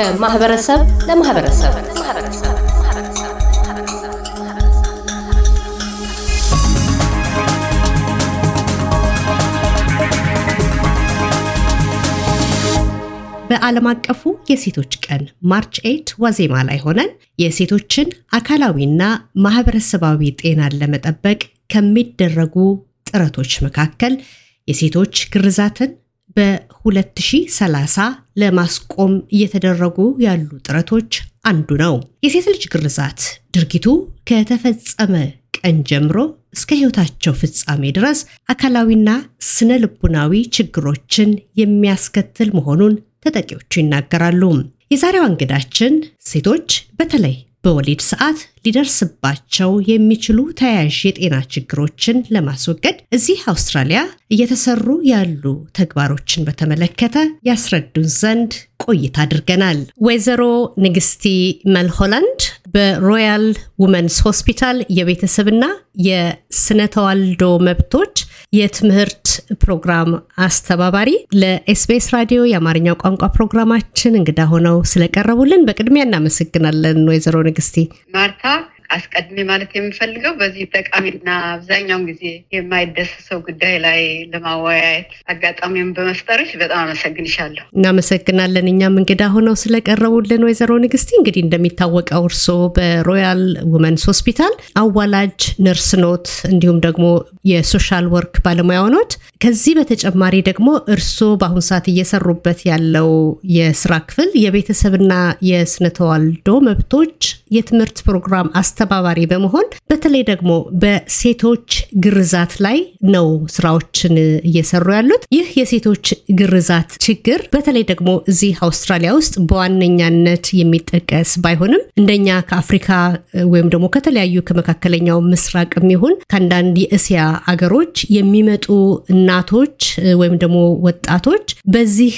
ከማህበረሰብ ለማህበረሰብ። በዓለም አቀፉ የሴቶች ቀን ማርች ኤት ዋዜማ ላይ ሆነን የሴቶችን አካላዊና ማህበረሰባዊ ጤናን ለመጠበቅ ከሚደረጉ ጥረቶች መካከል የሴቶች ግርዛትን በ2030 ለማስቆም እየተደረጉ ያሉ ጥረቶች አንዱ ነው። የሴት ልጅ ግርዛት ድርጊቱ ከተፈጸመ ቀን ጀምሮ እስከ ሕይወታቸው ፍጻሜ ድረስ አካላዊና ስነ ልቡናዊ ችግሮችን የሚያስከትል መሆኑን ተጠቂዎቹ ይናገራሉ። የዛሬዋ እንግዳችን ሴቶች በተለይ በወሊድ ሰዓት ሊደርስባቸው የሚችሉ ተያያዥ የጤና ችግሮችን ለማስወገድ እዚህ አውስትራሊያ እየተሰሩ ያሉ ተግባሮችን በተመለከተ ያስረዱን ዘንድ ቆይታ አድርገናል። ወይዘሮ ንግስቲ መልሆላንድ በሮያል ውመንስ ሆስፒታል የቤተሰብና የስነ ተዋልዶ መብቶች የትምህርት ፕሮግራም አስተባባሪ ለኤስቢኤስ ራዲዮ የአማርኛ ቋንቋ ፕሮግራማችን እንግዳ ሆነው ስለቀረቡልን በቅድሚያ እናመሰግናለን ወይዘሮ ንግስቲ። ማርታ አስቀድሜ ማለት የምፈልገው በዚህ ጠቃሚና አብዛኛውን ጊዜ የማይደሰሰው ጉዳይ ላይ ለማወያየት አጋጣሚውን በመፍጠርሽ በጣም አመሰግንሻለሁ። እናመሰግናለን እኛም እንግዳ ሆነው ስለቀረቡልን ወይዘሮ ንግስቲ። እንግዲህ እንደሚታወቀው እርስዎ በ Royal Women's Hospital አዋላጅ ነርስ ኖት፣ እንዲሁም ደግሞ የ social work ባለሙያ ኖት። ከዚህ በተጨማሪ ደግሞ እርስዎ በአሁኑ ሰዓት እየሰሩበት ያለው የስራ ክፍል የቤተሰብና የስነ ተዋልዶ መብቶች የትምህርት ፕሮግራም አስተባባሪ በመሆን በተለይ ደግሞ በሴቶች ግርዛት ላይ ነው ስራዎችን እየሰሩ ያሉት። ይህ የሴቶች ግርዛት ችግር በተለይ ደግሞ እዚህ አውስትራሊያ ውስጥ በዋነኛነት የሚጠቀስ ባይሆንም እንደኛ ከአፍሪካ ወይም ደግሞ ከተለያዩ ከመካከለኛው ምስራቅ የሚሆን ከአንዳንድ የእስያ አገሮች የሚመጡ እናቶች ወይም ደግሞ ወጣቶች በዚህ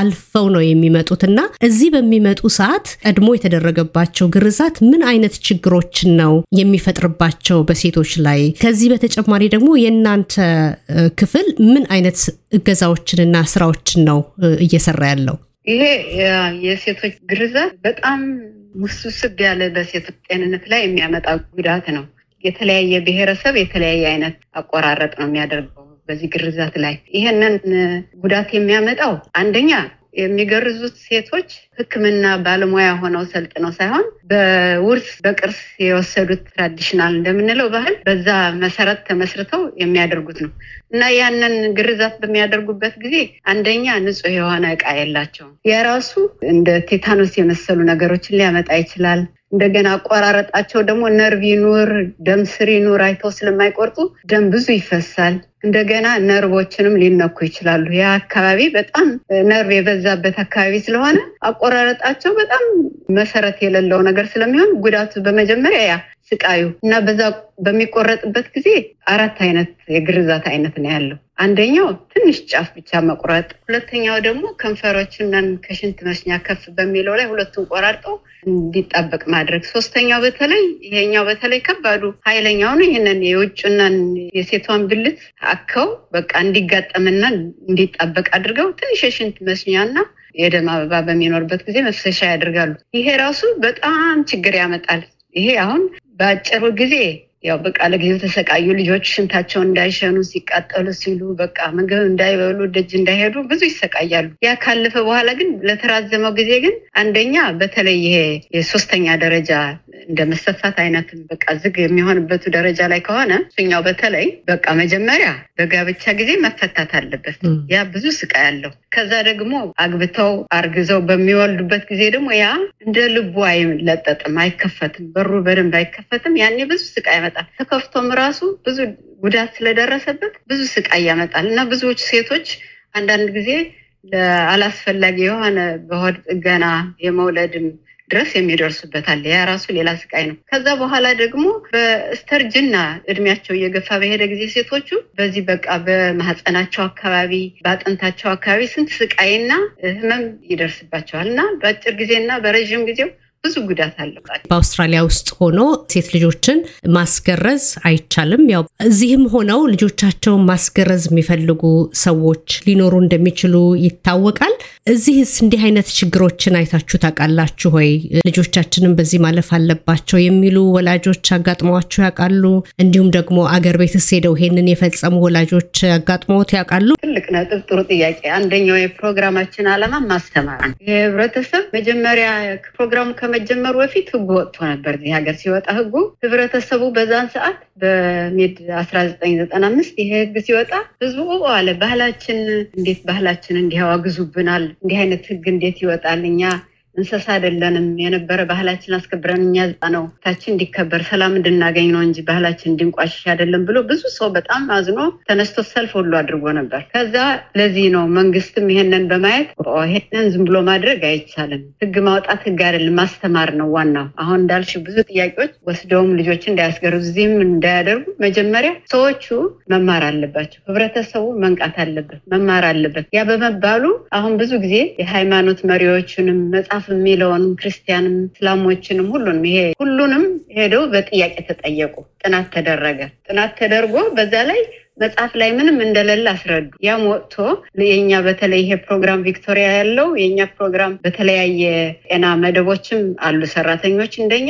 አልፈው ነው የሚመጡት እዚህ በሚመጡ ሰዓት ቀድሞ የተደረገባቸው ግርዛት ምን አይነት ችግሮችን ነው የሚፈጥርባቸው በሴቶች ላይ? ከዚህ በተጨማሪ ደግሞ የእናንተ ክፍል ምን አይነት እገዛዎችንና ስራዎችን ነው እየሰራ ያለው? ይሄ የሴቶች ግርዛት በጣም ውስብስብ ያለ በሴቶች ጤንነት ላይ የሚያመጣ ጉዳት ነው። የተለያየ ብሔረሰብ የተለያየ አይነት አቆራረጥ ነው የሚያደርገው በዚህ ግርዛት ላይ። ይሄንን ጉዳት የሚያመጣው አንደኛ የሚገርዙት ሴቶች ሕክምና ባለሙያ ሆነው ሰልጥነው ሳይሆን በውርስ በቅርስ የወሰዱት traditional እንደምንለው ባህል በዛ መሰረት ተመስርተው የሚያደርጉት ነው እና ያንን ግርዛት በሚያደርጉበት ጊዜ አንደኛ ንጹሕ የሆነ እቃ የላቸውም። የራሱ እንደ ቴታኖስ የመሰሉ ነገሮችን ሊያመጣ ይችላል። እንደገና አቆራረጣቸው ደግሞ ነርቭ ይኑር ደም ስር ይኑር አይተው ስለማይቆርጡ ደም ብዙ ይፈሳል። እንደገና ነርቮችንም ሊነኩ ይችላሉ። ያ አካባቢ በጣም ነርቭ የበዛበት አካባቢ ስለሆነ አቆራረጣቸው በጣም መሰረት የሌለው ነገር ስለሚሆን ጉዳቱ በመጀመሪያ ያ ስቃዩ እና በዛ በሚቆረጥበት ጊዜ አራት አይነት የግርዛት አይነት ነው ያለው። አንደኛው ትንሽ ጫፍ ብቻ መቁረጥ፣ ሁለተኛው ደግሞ ከንፈሮችንን ከሽንት መስኛ ከፍ በሚለው ላይ ሁለቱን ቆራርጠው እንዲጣበቅ ማድረግ፣ ሶስተኛው በተለይ ይሄኛው በተለይ ከባዱ ኃይለኛው ነው። ይህንን የውጭናን የሴቷን ብልት አከው በቃ እንዲጋጠምና እንዲጣበቅ አድርገው ትንሽ የሽንት መስኛና የደም አበባ በሚኖርበት ጊዜ መፍሰሻ ያደርጋሉ። ይሄ ራሱ በጣም ችግር ያመጣል። ይሄ አሁን በአጭሩ ጊዜ ያው በቃ ለጊዜው ተሰቃዩ ልጆች ሽንታቸውን እንዳይሸኑ ሲቃጠሉ ሲሉ በቃ ምግብ እንዳይበሉ ደጅ እንዳይሄዱ ብዙ ይሰቃያሉ። ያ ካለፈ በኋላ ግን ለተራዘመው ጊዜ ግን አንደኛ በተለይ ይሄ የሶስተኛ ደረጃ እንደ መሰፋት አይነትም በቃ ዝግ የሚሆንበቱ ደረጃ ላይ ከሆነ እሱኛው በተለይ በቃ መጀመሪያ በጋብቻ ጊዜ መፈታት አለበት። ያ ብዙ ስቃይ አለው። ከዛ ደግሞ አግብተው አርግዘው በሚወልዱበት ጊዜ ደግሞ ያ እንደ ልቡ አይለጠጥም፣ አይከፈትም፣ በሩ በደንብ አይከፈትም። ያኔ ብዙ ስቃይ ያመጣል። ተከፍቶም ራሱ ብዙ ጉዳት ስለደረሰበት ብዙ ስቃይ ያመጣል እና ብዙዎች ሴቶች አንዳንድ ጊዜ አላስፈላጊ የሆነ በሆድ ጥገና የመውለድም ድረስ የሚደርሱበት አለ። ያ ራሱ ሌላ ስቃይ ነው። ከዛ በኋላ ደግሞ በስተርጅና እድሜያቸው እየገፋ በሄደ ጊዜ ሴቶቹ በዚህ በቃ በማህፀናቸው አካባቢ በአጥንታቸው አካባቢ ስንት ስቃይና ህመም ይደርስባቸዋል እና በአጭር ጊዜና በረዥም ጊዜው ብዙ ጉዳት አለባቸው። በአውስትራሊያ ውስጥ ሆኖ ሴት ልጆችን ማስገረዝ አይቻልም። ያው እዚህም ሆነው ልጆቻቸውን ማስገረዝ የሚፈልጉ ሰዎች ሊኖሩ እንደሚችሉ ይታወቃል። እዚህስ እንዲህ አይነት ችግሮችን አይታችሁ ታውቃላችሁ ወይ? ልጆቻችንም በዚህ ማለፍ አለባቸው የሚሉ ወላጆች አጋጥመዋችሁ ያውቃሉ? እንዲሁም ደግሞ አገር ቤትስ ሄደው ይሄንን የፈጸሙ ወላጆች አጋጥመዎት ያውቃሉ? ትልቅ ነጥብ፣ ጥሩ ጥያቄ። አንደኛው የፕሮግራማችን ዓላማ ማስተማር ነው። ይህ ህብረተሰብ መጀመሪያ ፕሮግራሙ ከመጀመሩ በፊት ህጉ ወጥቶ ነበር። እዚህ ሀገር ሲወጣ ህጉ ህብረተሰቡ በዛን ሰዓት በሜድ አስራ ዘጠኝ ዘጠና አምስት ይሄ ህግ ሲወጣ ህዝቡ አለ ባህላችን እንዴት ባህላችን እንዲህ ያዋግዙብናል፣ እንዲህ አይነት ህግ እንዴት ይወጣል? እኛ እንስሳ አይደለንም። የነበረ ባህላችን አስከብረን እኛ ነው ታችን እንዲከበር ሰላም እንድናገኝ ነው እንጂ ባህላችን እንዲንቋሽሽ አይደለም ብሎ ብዙ ሰው በጣም አዝኖ ተነስቶ ሰልፍ ሁሉ አድርጎ ነበር። ከዛ ለዚህ ነው መንግስትም ይሄንን በማየት ይሄንን ዝም ብሎ ማድረግ አይቻልም፣ ህግ ማውጣት ህግ አይደለም ማስተማር ነው ዋናው። አሁን እንዳልሽ ብዙ ጥያቄዎች ወስደውም ልጆች እንዳያስገሩ እዚህም እንዳያደርጉ መጀመሪያ ሰዎቹ መማር አለባቸው። ህብረተሰቡ መንቃት አለበት፣ መማር አለበት። ያ በመባሉ አሁን ብዙ ጊዜ የሃይማኖት መሪዎችንም መጽሐፍ የሚለውን ክርስቲያንም እስላሞችንም ሁሉንም ይሄ ሁሉንም ሄደው በጥያቄ ተጠየቁ። ጥናት ተደረገ። ጥናት ተደርጎ በዛ ላይ መጽሐፍ ላይ ምንም እንደሌለ አስረዱ። ያም ወጥቶ የኛ በተለይ ይሄ ፕሮግራም ቪክቶሪያ ያለው የኛ ፕሮግራም በተለያየ ጤና መደቦችም አሉ ሰራተኞች እንደኛ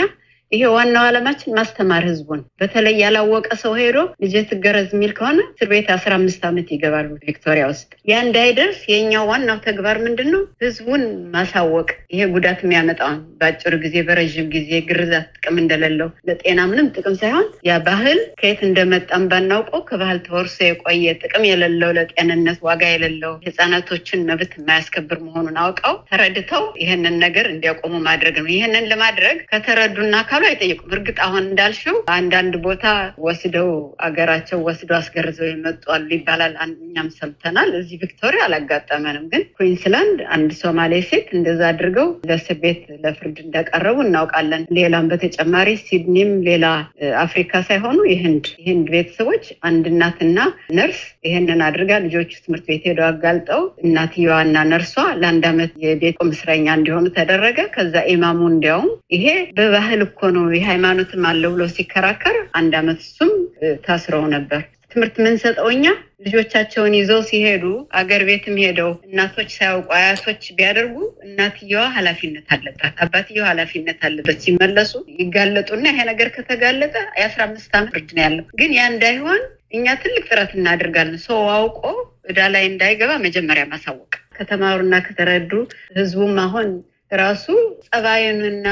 ይሄ ዋናው ዓላማችን ማስተማር ህዝቡን። በተለይ ያላወቀ ሰው ሄዶ ልጅ ትገረዝ የሚል ከሆነ እስር ቤት አስራ አምስት ዓመት ይገባሉ ቪክቶሪያ ውስጥ። ያ እንዳይደርስ የኛው ዋናው ተግባር ምንድን ነው? ህዝቡን ማሳወቅ። ይሄ ጉዳት የሚያመጣውን በአጭር ጊዜ በረዥም ጊዜ ግርዛት ጥቅም እንደሌለው ለጤና ምንም ጥቅም ሳይሆን ያ ባህል ከየት እንደመጣም ባናውቀው ከባህል ተወርሶ የቆየ ጥቅም የሌለው ለጤንነት ዋጋ የሌለው ህፃናቶችን መብት የማያስከብር መሆኑን አውቀው ተረድተው ይህንን ነገር እንዲያቆሙ ማድረግ ነው። ይህንን ለማድረግ ከተረዱና አካሉ አይጠይቁም። እርግጥ አሁን እንዳልሽው አንዳንድ ቦታ ወስደው አገራቸው ወስደው አስገርዘው የመጡ አሉ ይባላል። እኛም ሰምተናል። እዚህ ቪክቶሪያ አላጋጠመንም፣ ግን ኩዊንስላንድ አንድ ሶማሌ ሴት እንደዛ አድርገው ለእስር ቤት ለፍርድ እንደቀረቡ እናውቃለን። ሌላም በተጨማሪ ሲድኒም ሌላ አፍሪካ ሳይሆኑ የህንድ የህንድ ቤተሰቦች አንድ እናትና ነርስ ይህንን አድርጋ ልጆቹ ትምህርት ቤት ሄደው አጋልጠው እናትየዋና ነርሷ ለአንድ ዓመት የቤት ቁም እስረኛ እንዲሆኑ ተደረገ። ከዛ ኢማሙ እንዲያውም ይሄ በባህል እኮ ነው የሃይማኖትም አለው ብሎ ሲከራከር አንድ ዓመት እሱም ታስረው ነበር። ትምህርት የምንሰጠው እኛ ልጆቻቸውን ይዘው ሲሄዱ አገር ቤትም ሄደው እናቶች ሳያውቁ አያቶች ቢያደርጉ እናትየዋ ኃላፊነት አለባት፣ አባትየዋ ኃላፊነት አለበት። ሲመለሱ ይጋለጡና ይሄ ነገር ከተጋለጠ የአስራ አምስት ዓመት ፍርድ ነው ያለው። ግን ያ እንዳይሆን እኛ ትልቅ ጥረት እናደርጋለን። ሰው አውቆ እዳ ላይ እንዳይገባ መጀመሪያ ማሳወቅ ከተማሩና ከተረዱ ህዝቡም አሁን ራሱ ጸባዩንና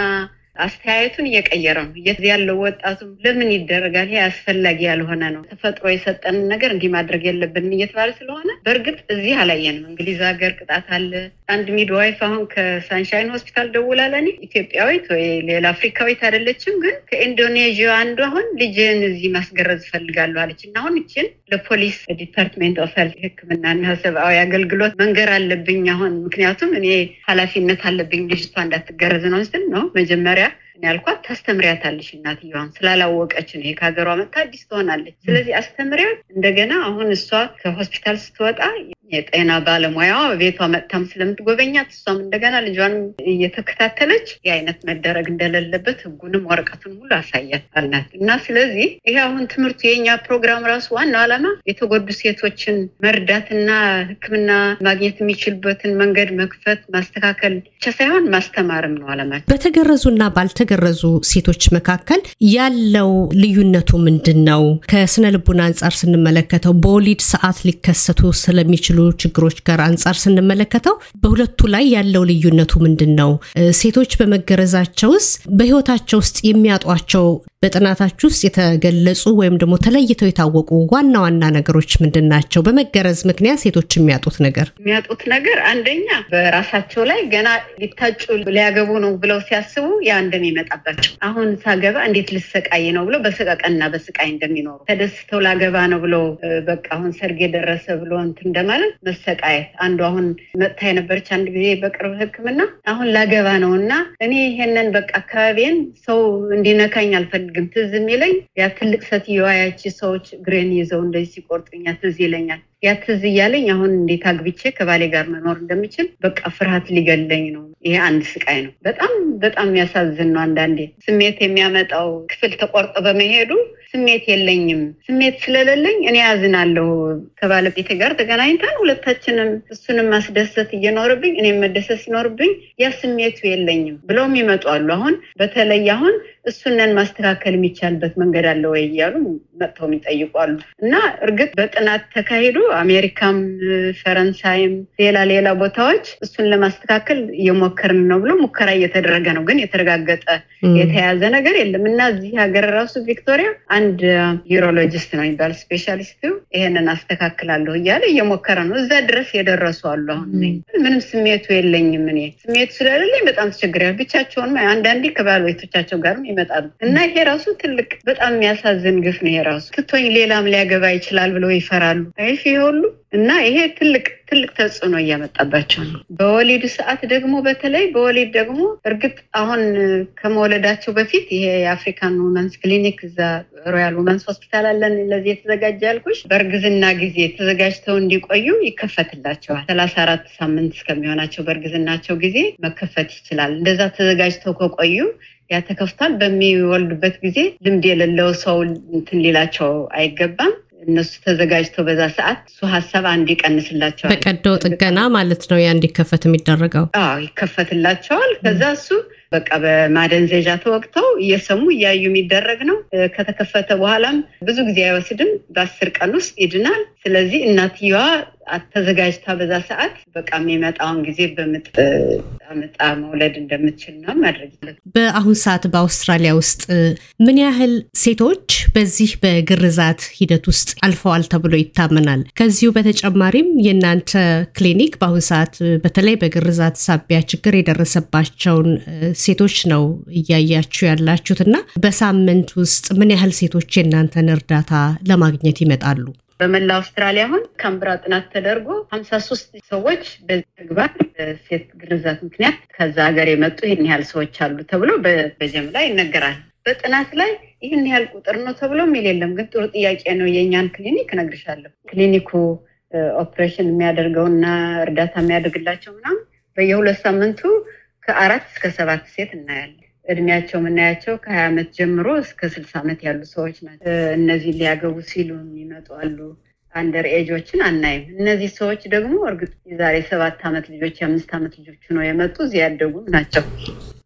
አስተያየቱን እየቀየረ ነው። ያለው ወጣቱም ለምን ይደረጋል? ይሄ አስፈላጊ ያልሆነ ነው። ተፈጥሮ የሰጠንን ነገር እንዲህ ማድረግ የለብንም እየተባለ ስለሆነ በእርግጥ እዚህ አላየንም። እንግሊዝ ሀገር ቅጣት አለ። አንድ midwife አሁን ከሳንሻይን ሆስፒታል ደውላ ለኔ ኢትዮጵያዊት ወይ ሌላ አፍሪካዊት አይደለችም፣ ግን ከኢንዶኔዥያ አንዱ አሁን ልጅን እዚህ ማስገረዝ እፈልጋለሁ አለች። እና አሁን ይችን ለፖሊስ Department of Health ሕክምናና ሰብአዊ አገልግሎት መንገር አለብኝ አሁን። ምክንያቱም እኔ ኃላፊነት አለብኝ ልጅቷ እንዳትገረዝ ነው ስል ነው መጀመሪያ ያልኳት ታስተምሪያታለሽ እናትየዋን ስላላወቀች ነው። ከሀገሯ መጥታ አዲስ ትሆናለች። ስለዚህ አስተምሪያት። እንደገና አሁን እሷ ከሆስፒታል ስትወጣ የጤና ባለሙያዋ ቤቷ መጥታም ስለምትጎበኛት እሷም እንደገና ልጇን እየተከታተለች የአይነት መደረግ እንደሌለበት ህጉንም ወረቀቱን ሁሉ አሳያት እና ስለዚህ ይሄ አሁን ትምህርቱ የኛ ፕሮግራም ራሱ ዋናው ዓላማ የተጎዱ ሴቶችን መርዳትና ሕክምና ማግኘት የሚችልበትን መንገድ መክፈት ማስተካከል ብቻ ሳይሆን ማስተማርም ነው ዓላማችን። በተገረዙና ባልተገረዙ ሴቶች መካከል ያለው ልዩነቱ ምንድን ነው? ከስነ ልቡና አንጻር ስንመለከተው በወሊድ ሰዓት ሊከሰቱ ስለሚችሉ ችግሮች ጋር አንጻር ስንመለከተው በሁለቱ ላይ ያለው ልዩነቱ ምንድን ነው? ሴቶች በመገረዛቸውስ በህይወታቸው ውስጥ የሚያጧቸው በጥናታችሁ ውስጥ የተገለጹ ወይም ደግሞ ተለይተው የታወቁ ዋና ዋና ነገሮች ምንድን ናቸው? በመገረዝ ምክንያት ሴቶች የሚያጡት ነገር የሚያጡት ነገር አንደኛ በራሳቸው ላይ ገና ሊታጩ ሊያገቡ ነው ብለው ሲያስቡ ያ እንደሚመጣባቸው አሁን ሳገባ እንዴት ልሰቃይ ነው ብለው በሰቀቀንና በስቃይ እንደሚኖሩ ተደስተው ላገባ ነው ብለው በቃ አሁን ሰርግ የደረሰ ብሎ እንትን እንደማለት መሰቃየት። አንዱ አሁን መጥታ የነበረች አንድ ጊዜ በቅርብ ሕክምና አሁን ላገባ ነው እና እኔ ይሄንን በቃ አካባቢን ሰው እንዲነካኝ አልፈልግም። ትዝ የሚለኝ ያ ትልቅ ሴትዮዋ ያቺ ሰዎች ግሬን ይዘው እንደዚህ ሲቆርጡኛ ትዝ ይለኛል። ያ ትዝ እያለኝ አሁን እንዴት አግብቼ ከባሌ ጋር መኖር እንደምችል በቃ ፍርሃት ሊገለኝ ነው። ይሄ አንድ ስቃይ ነው። በጣም በጣም የሚያሳዝን ነው። አንዳንዴ ስሜት የሚያመጣው ክፍል ተቆርጦ በመሄዱ ስሜት የለኝም። ስሜት ስለሌለኝ እኔ ያዝናለሁ። ከባለቤቴ ጋር ተገናኝተን ሁለታችንም እሱንም ማስደሰት እየኖርብኝ እኔም መደሰት ሲኖርብኝ ያ ስሜቱ የለኝም ብለውም ይመጡ አሉ። አሁን በተለይ አሁን እሱነን ማስተካከል የሚቻልበት መንገድ አለ ወይ እያሉ መጥተው የሚጠይቁ አሉ። እና እርግጥ በጥናት ተካሂዶ አሜሪካም፣ ፈረንሳይም፣ ሌላ ሌላ ቦታዎች እሱን ለማስተካከል እየሞከርን ነው ብሎ ሙከራ እየተደረገ ነው። ግን የተረጋገጠ የተያዘ ነገር የለም እና እዚህ ሀገር ራሱ ቪክቶሪያ አንድ urologist ነው የሚባል specialist ኡ ይሄንን አስተካክላለሁ እያለ እየሞከረ ነው። እዛ ድረስ የደረሱ አሉ። አሁን ምንም ስሜቱ የለኝም እኔ ስሜቱ ስለሌለኝ በጣም ተቸግሬያለሁ። ብቻቸውን አንዳንዴ ከባለቤቶቻቸው ጋርም ይመጣሉ እና ይሄ ራሱ ትልቅ በጣም የሚያሳዝን ግፍ ነው። ይሄ ራሱ ትቶኝ ሌላም ሊያገባ ይችላል ብለው ይፈራሉ። ይህ ሁሉ እና ይሄ ትልቅ ትልቅ ተጽዕኖ እያመጣባቸው ነው። በወሊድ ሰዓት ደግሞ በተለይ በወሊድ ደግሞ እርግጥ አሁን ከመውለዳቸው በፊት ይሄ የአፍሪካን ውመንስ ክሊኒክ እዛ ሮያል ውመንስ ሆስፒታል አለን ለዚህ የተዘጋጀ ያልኩሽ በእርግዝና ጊዜ ተዘጋጅተው እንዲቆዩ ይከፈትላቸዋል። ሰላሳ አራት ሳምንት እስከሚሆናቸው በእርግዝናቸው ጊዜ መከፈት ይችላል። እንደዛ ተዘጋጅተው ከቆዩ ያ ተከፍቷል። በሚወልዱበት ጊዜ ልምድ የሌለው ሰው እንትን ሊላቸው አይገባም። እነሱ ተዘጋጅተው በዛ ሰዓት እሱ ሀሳብ አንድ ይቀንስላቸዋል። በቀዶ ጥገና ማለት ነው ያ እንዲከፈት የሚደረገው። አዎ ይከፈትላቸዋል። ከዛ እሱ በቃ በማደንዘዣ ተወቅተው እየሰሙ እያዩ የሚደረግ ነው። ከተከፈተ በኋላም ብዙ ጊዜ አይወስድም። በአስር ቀን ውስጥ ይድናል። ስለዚህ እናትየዋ ተዘጋጅታ በዛ ሰዓት በቃ የሚመጣውን ጊዜ በምጥ አምጣ መውለድ እንደምትችል ነው ማድረግ በአሁን ሰዓት በአውስትራሊያ ውስጥ ምን ያህል ሴቶች በዚህ በግርዛት ሂደት ውስጥ አልፈዋል ተብሎ ይታመናል? ከዚሁ በተጨማሪም የእናንተ ክሊኒክ በአሁን ሰዓት በተለይ በግርዛት ሳቢያ ችግር የደረሰባቸውን ሴቶች ነው እያያችሁ ያላችሁት እና በሳምንት ውስጥ ምን ያህል ሴቶች የእናንተን እርዳታ ለማግኘት ይመጣሉ? በመላ አውስትራሊያ አሁን ካምብራ ጥናት ተደርጎ ሀምሳ ሶስት ሰዎች በዚህ ተግባር በሴት ግርዛት ምክንያት ከዛ ሀገር የመጡ ይህን ያህል ሰዎች አሉ ተብሎ በጀምላ ይነገራል። በጥናት ላይ ይህን ያህል ቁጥር ነው ተብሎ የሚል የለም። ግን ጥሩ ጥያቄ ነው። የእኛን ክሊኒክ እነግርሻለሁ። ክሊኒኩ ኦፕሬሽን የሚያደርገውና እርዳታ የሚያደርግላቸው ምናምን በየሁለት ሳምንቱ ከአራት እስከ ሰባት ሴት እናያለን። እድሜያቸው የምናያቸው ከሀያ ዓመት ጀምሮ እስከ ስልሳ ዓመት ያሉ ሰዎች ናቸው። እነዚህ ሊያገቡ ሲሉ የሚመጡ አሉ። under age ኦችን አናይም። እነዚህ ሰዎች ደግሞ እርግጥ የዛሬ ሰባት ዓመት ልጆች የአምስት ዓመት ልጆች ነው የመጡ እዚህ ያደጉም ናቸው።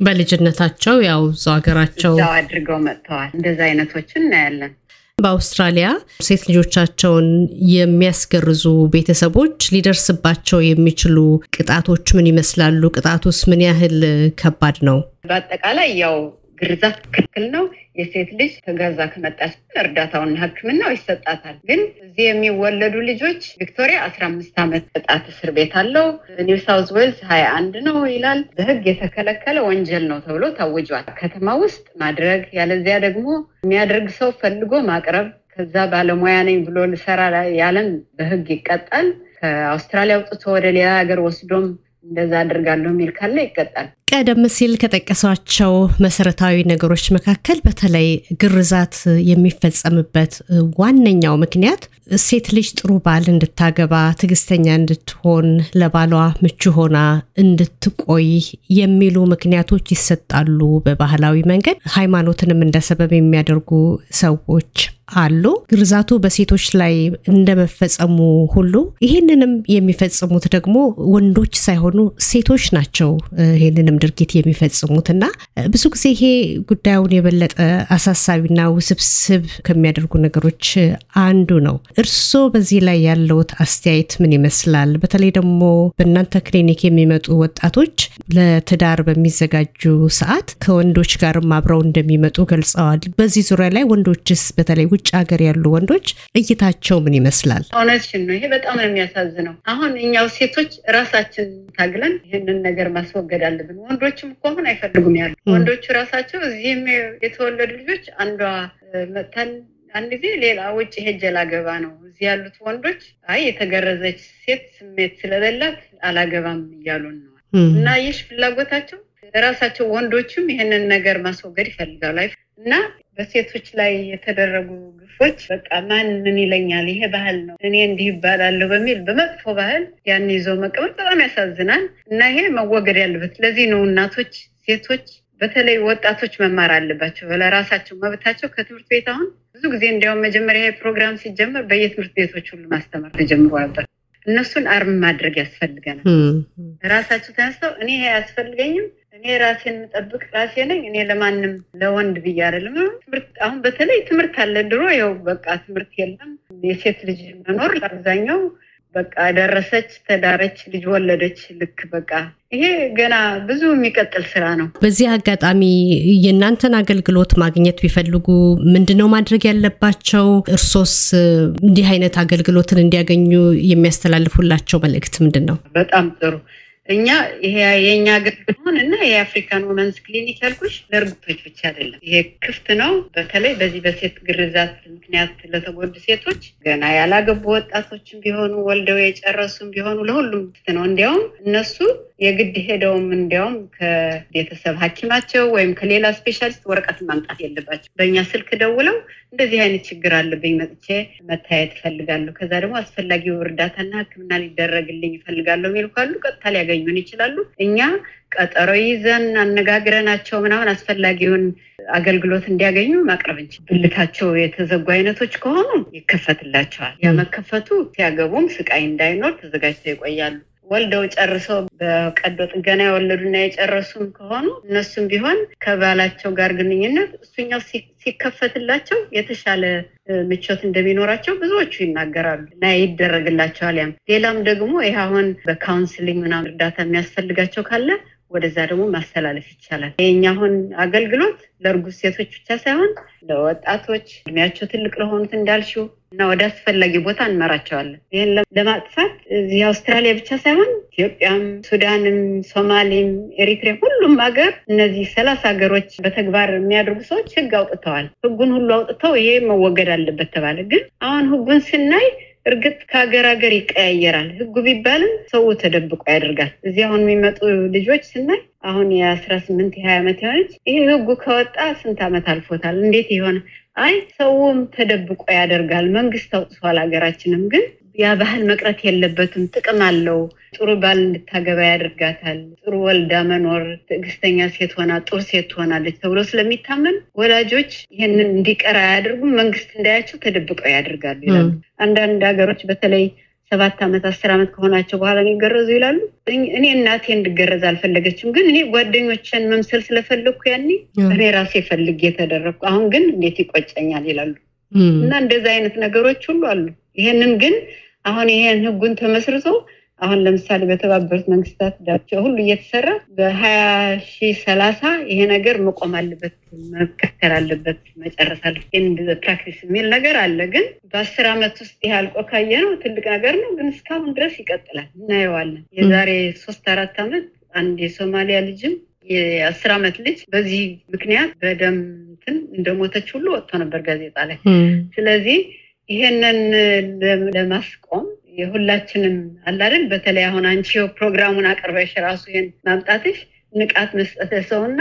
በልጅነታቸው ያው እዛው ሀገራቸው እዛው አድርገው መጥተዋል። እንደዚ አይነቶችን እናያለን። በአውስትራሊያ ሴት ልጆቻቸውን የሚያስገርዙ ቤተሰቦች ሊደርስባቸው የሚችሉ ቅጣቶች ምን ይመስላሉ? ቅጣቱስ ምን ያህል ከባድ ነው? በአጠቃላይ ያው ግርዛት ክልክል ነው። የሴት ልጅ ተገርዛ ከመጣች እርዳታውና ሕክምናው ይሰጣታል። ግን እዚህ የሚወለዱ ልጆች ቪክቶሪያ አስራ አምስት ዓመት ቅጣት እስር ቤት አለው። ኒው ሳውዝ ዌልስ ሀያ አንድ ነው ይላል። በሕግ የተከለከለ ወንጀል ነው ተብሎ ታውጇል። ከተማ ውስጥ ማድረግ ያለዚያ ደግሞ የሚያደርግ ሰው ፈልጎ ማቅረብ ከዛ ባለሙያ ነኝ ብሎ ልሰራ ያለን በሕግ ይቀጣል። ከአውስትራሊያ አውጥቶ ወደ ሌላ ሀገር ወስዶም እንደዛ አድርጋለሁ የሚል ካለ ይቀጣል። ቀደም ሲል ከጠቀሷቸው መሰረታዊ ነገሮች መካከል በተለይ ግርዛት የሚፈጸምበት ዋነኛው ምክንያት ሴት ልጅ ጥሩ ባል እንድታገባ፣ ትዕግስተኛ እንድትሆን፣ ለባሏ ምቹ ሆና እንድትቆይ የሚሉ ምክንያቶች ይሰጣሉ በባህላዊ መንገድ። ሃይማኖትንም እንደ ሰበብ የሚያደርጉ ሰዎች አሉ። ግርዛቱ በሴቶች ላይ እንደመፈጸሙ ሁሉ ይህንንም የሚፈጽሙት ደግሞ ወንዶች ሳይሆኑ ሴቶች ናቸው። ይህንንም ድርጊት የሚፈጽሙት እና ብዙ ጊዜ ይሄ ጉዳዩን የበለጠ አሳሳቢና ውስብስብ ከሚያደርጉ ነገሮች አንዱ ነው። እርስዎ በዚህ ላይ ያለውት አስተያየት ምን ይመስላል? በተለይ ደግሞ በእናንተ ክሊኒክ የሚመጡ ወጣቶች ለትዳር በሚዘጋጁ ሰዓት ከወንዶች ጋርም አብረው እንደሚመጡ ገልጸዋል። በዚህ ዙሪያ ላይ ወንዶችስ በተለይ ውጭ ሀገር ያሉ ወንዶች እይታቸው ምን ይመስላል? እውነትሽን ነው። ይሄ በጣም ነው የሚያሳዝነው። አሁን እኛው ሴቶች ራሳችን ታግለን ይህንን ነገር ማስወገድ አለብን። ወንዶችም እኮ አሁን አይፈልጉም ያሉ። ወንዶቹ ራሳቸው እዚህም የተወለዱ ልጆች አንዷ መጥታን አንድ ጊዜ ሌላ ውጭ ሄጄ ላገባ ነው። እዚህ ያሉት ወንዶች አይ የተገረዘች ሴት ስሜት ስለሌላት አላገባም እያሉን ነው። እና ይሽ ፍላጎታቸው ራሳቸው ወንዶችም ይህንን ነገር ማስወገድ ይፈልጋሉ። እና በሴቶች ላይ የተደረጉ ግፎች በቃ ማን ምን ይለኛል፣ ይሄ ባህል ነው፣ እኔ እንዲህ ይባላለሁ በሚል በመጥፎ ባህል ያን ይዞ መቀመጥ በጣም ያሳዝናል እና ይሄ መወገድ ያለበት። ለዚህ ነው እናቶች፣ ሴቶች በተለይ ወጣቶች መማር አለባቸው ለራሳቸው መብታቸው ከትምህርት ቤት አሁን ብዙ ጊዜ እንዲያውም መጀመሪያ ፕሮግራም ሲጀመር በየትምህርት ቤቶች ሁሉ ማስተማር ተጀምሮ ነበር። እነሱን አርም ማድረግ ያስፈልገናል። ራሳቸው ተነስተው እኔ ይሄ አያስፈልገኝም፣ እኔ ራሴን የምጠብቅ ራሴ ነኝ፣ እኔ ለማንም ለወንድ ብዬ አይደለም። ትምህርት አሁን በተለይ ትምህርት አለ። ድሮ ያው በቃ ትምህርት የለም። የሴት ልጅ መኖር አብዛኛው በቃ ደረሰች፣ ተዳረች፣ ልጅ ወለደች። ልክ በቃ ይሄ ገና ብዙ የሚቀጥል ስራ ነው። በዚህ አጋጣሚ የእናንተን አገልግሎት ማግኘት ቢፈልጉ ምንድነው ማድረግ ያለባቸው? እርሶስ እንዲህ አይነት አገልግሎትን እንዲያገኙ የሚያስተላልፉላቸው መልእክት ምንድን ነው? በጣም ጥሩ እኛ ይሄ የእኛ አገልግሎት እና የ African Women's Clinic ያልኩሽ ለእርጉዞች ብቻ አይደለም። ይሄ ክፍት ነው። በተለይ በዚህ በሴት ግርዛት ምክንያት ለተጎዱ ሴቶች፣ ገና ያላገቡ ወጣቶችም ቢሆኑ ወልደው የጨረሱም ቢሆኑ ለሁሉም ክፍት ነው። እንዲያውም እነሱ የግድ ሄደውም እንዲያውም ከቤተሰብ ሐኪማቸው ወይም ከሌላ ስፔሻሊስት ወረቀት ማምጣት የለባቸው። በእኛ ስልክ ደውለው እንደዚህ አይነት ችግር አለብኝ መጥቼ መታየት እፈልጋለሁ፣ ከዛ ደግሞ አስፈላጊው እርዳታና ሕክምና ሊደረግልኝ እፈልጋለሁ የሚሉ ካሉ ቀጥታ ሊያገኙን ይችላሉ። እኛ ቀጠሮ ይዘን አነጋግረናቸው ምናምን አስፈላጊውን አገልግሎት እንዲያገኙ ማቅረብ እንችል። ብልታቸው የተዘጉ አይነቶች ከሆኑ ይከፈትላቸዋል። ያ መከፈቱ ሲያገቡም ስቃይ እንዳይኖር ተዘጋጅተው ይቆያሉ። ወልደው ጨርሰው በቀዶ ጥገና የወለዱና የጨረሱም ከሆኑ እነሱም ቢሆን ከባላቸው ጋር ግንኙነት እሱኛው ሲከፈትላቸው የተሻለ ምቾት እንደሚኖራቸው ብዙዎቹ ይናገራሉ እና ይደረግላቸዋል። ያም ሌላም ደግሞ ይህ አሁን በ counselling ምናምን እርዳታ የሚያስፈልጋቸው ካለ ወደዛ ደግሞ ማስተላለፍ ይቻላል። የኛ አሁን አገልግሎት ለእርጉዝ ሴቶች ብቻ ሳይሆን ለወጣቶች እድሜያቸው ትልቅ ለሆኑት እንዳልሽው እና ወደ አስፈላጊ ቦታ እንመራቸዋለን። ይህን ለማጥፋት እዚህ አውስትራሊያ ብቻ ሳይሆን ኢትዮጵያም፣ ሱዳንም፣ ሶማሌም፣ ኤሪትሪያ ሁሉም ሀገር እነዚህ ሰላሳ ሀገሮች በተግባር የሚያደርጉ ሰዎች ህግ አውጥተዋል። ህጉን ሁሉ አውጥተው ይሄ መወገድ አለበት ተባለ። ግን አሁን ህጉን ስናይ እርግጥ ከሀገር ሀገር ይቀያየራል። ህጉ ቢባልም ሰው ተደብቆ ያደርጋል። እዚህ አሁን የሚመጡ ልጆች ስናይ አሁን የአስራ ስምንት የሀያ ዓመት የሆነች ይሄ ህጉ ከወጣ ስንት ዓመት አልፎታል። እንዴት የሆነ አይ ሰውም ተደብቆ ያደርጋል። መንግስት አውጥቷል። ሀገራችንም ግን ያ ባህል መቅረት የለበትም። ጥቅም አለው። ጥሩ ባል እንድታገባ ያደርጋታል። ጥሩ ወልዳ መኖር፣ ትዕግስተኛ ሴት ሆና ጥሩ ሴት ትሆናለች ተብሎ ስለሚታመን ወላጆች ይህንን እንዲቀር አያደርጉም። መንግስት እንዳያቸው ተደብቀው ያደርጋሉ ይላሉ። አንዳንድ ሀገሮች በተለይ ሰባት ዓመት አስር ዓመት ከሆናቸው በኋላ የሚገረዙ ይላሉ። እኔ እናቴ እንድገረዝ አልፈለገችም፣ ግን እኔ ጓደኞችን መምሰል ስለፈለግኩ ያኔ እኔ ራሴ ፈልጌ የተደረግኩ አሁን ግን እንዴት ይቆጨኛል ይላሉ። እና እንደዚህ አይነት ነገሮች ሁሉ አሉ። ይሄንን ግን አሁን ይሄን ህጉን ተመስርቶ አሁን ለምሳሌ በተባበሩት መንግስታት ዳቸው ሁሉ እየተሰራ በሀያ ሺህ ሰላሳ ይሄ ነገር መቆም አለበት፣ መከተል አለበት፣ መጨረስ አለበት practice የሚል ነገር አለ። ግን በአስር ዓመት ውስጥ ይህ አልቆ ካየ ነው ትልቅ ነገር ነው። ግን እስካሁን ድረስ ይቀጥላል፣ እናየዋለን። የዛሬ ሶስት አራት ዓመት አንድ የሶማሊያ ልጅም የአስር ዓመት ልጅ በዚህ ምክንያት በደም እንትን እንደሞተች ሁሉ ወጥቶ ነበር ጋዜጣ ላይ። ስለዚህ ይሄንን ለማስቆም የሁላችንም አላደል በተለይ አሁን አንቺ ፕሮግራሙን አቅርበሽ ራሱ ይሄን ማምጣትሽ ንቃት መስጠት ሰውና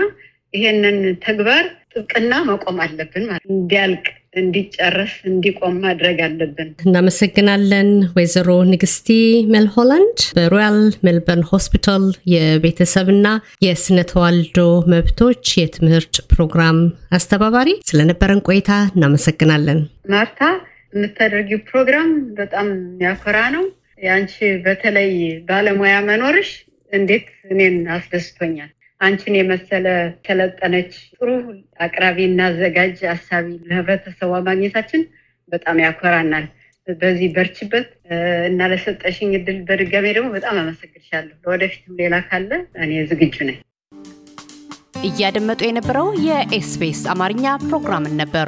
ይሄንን ተግባር ጥብቅና መቆም አለብን ማለት እንዲያልቅ እንዲጨረስ እንዲቆም ማድረግ አለብን። እናመሰግናለን። ወይዘሮ ንግስቲ ሜልሆላንድ በሮያል ሜልበርን ሆስፒታል የቤተሰብና የስነ ተዋልዶ መብቶች የትምህርት ፕሮግራም አስተባባሪ፣ ስለነበረን ቆይታ እናመሰግናለን። ማርታ የምታደርጊው ፕሮግራም በጣም የሚያኮራ ነው። የአንቺ በተለይ ባለሙያ መኖርሽ እንዴት እኔን አስደስቶኛል። አንቺን የመሰለ ሰለጠነች ጥሩ አቅራቢ እና አዘጋጅ አሳቢ ለህብረተሰቧ ማግኘታችን በጣም ያኮራናል። በዚህ በርችበት እና ለሰጠሽኝ እድል በድጋሜ ደግሞ በጣም አመሰግንሻለሁ። ለወደፊትም ሌላ ካለ እኔ ዝግጁ ነኝ። እያደመጡ የነበረው የ SBS አማርኛ ፕሮግራምን ነበር።